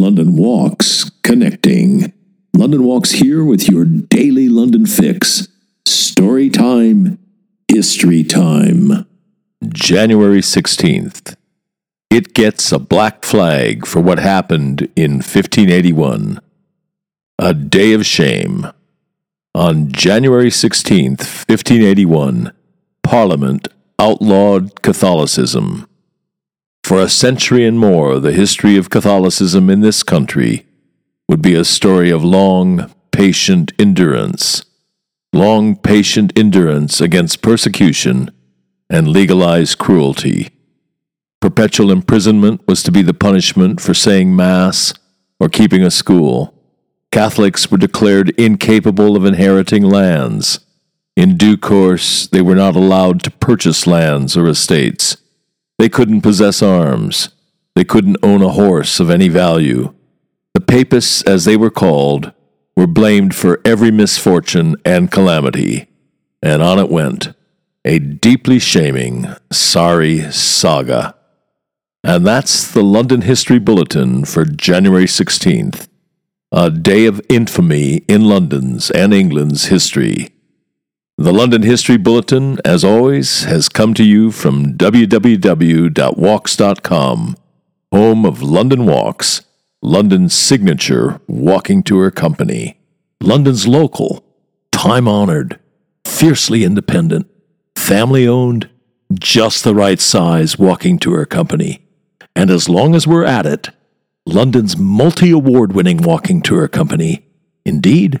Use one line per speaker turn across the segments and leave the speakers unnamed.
Walks Connecting. London Walks here with your daily London fix. Story time, history time.
January 16th. It gets a black flag for what happened in 1581. A day of shame. On January 16th, 1581, Parliament outlawed Catholicism. For a century and more, the history of Catholicism in this country would be a story of long, patient endurance. Long, patient endurance against persecution and legalized cruelty. Perpetual imprisonment was to be the punishment for saying Mass or keeping a school. Catholics were declared incapable of inheriting lands. In due course, they were not allowed to purchase lands or estates. They couldn't possess arms. They couldn't own a horse of any value. The Papists, as they were called, were blamed for every misfortune and calamity. And on it went. A deeply shaming, sorry saga. And that's the London History Bulletin for January 16th, a day of infamy in London's and England's history. The London History Bulletin, as always, has come to you from www.walks.com, home of London Walks, London's signature walking tour company. London's local, time honored, fiercely independent, family owned, just the right size walking tour company. And as long as we're at it, London's multi award winning walking tour company. Indeed,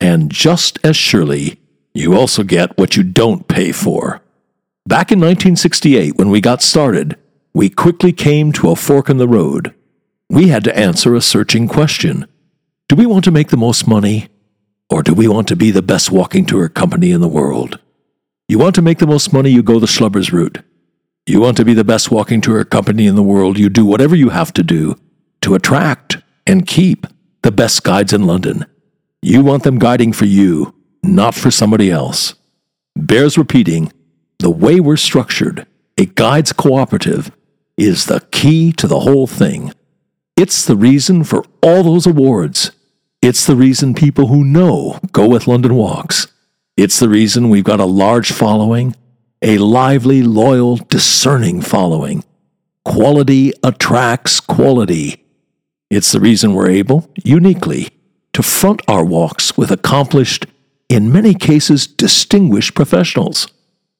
And just as surely, you also get what you don't pay for. Back in 1968, when we got started, we quickly came to a fork in the road. We had to answer a searching question Do we want to make the most money, or do we want to be the best walking tour company in the world? You want to make the most money, you go the schlubbers route. You want to be the best walking tour company in the world, you do whatever you have to do to attract and keep the best guides in London. You want them guiding for you, not for somebody else. Bears repeating the way we're structured, a guides cooperative, is the key to the whole thing. It's the reason for all those awards. It's the reason people who know go with London Walks. It's the reason we've got a large following, a lively, loyal, discerning following. Quality attracts quality. It's the reason we're able, uniquely, to front our walks with accomplished, in many cases distinguished professionals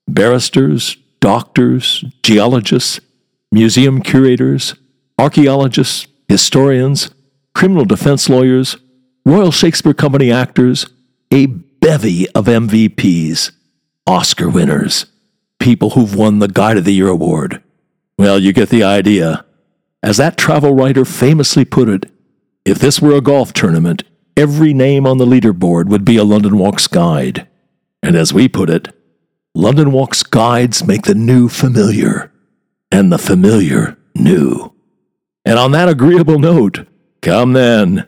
barristers, doctors, geologists, museum curators, archaeologists, historians, criminal defense lawyers, Royal Shakespeare Company actors, a bevy of MVPs, Oscar winners, people who've won the Guide of the Year award. Well, you get the idea. As that travel writer famously put it, if this were a golf tournament, every name on the leaderboard would be a London Walks guide. And as we put it, London Walks guides make the new familiar, and the familiar new. And on that agreeable note, come then,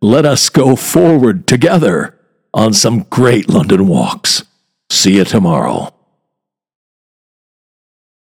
let us go forward together on some great London walks. See you tomorrow.